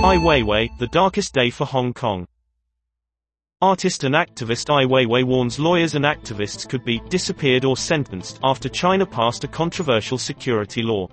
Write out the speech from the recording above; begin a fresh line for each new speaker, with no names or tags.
Ai Weiwei, the darkest day for Hong Kong. Artist and activist Ai Weiwei warns lawyers and activists could be disappeared or sentenced after China passed a controversial security law.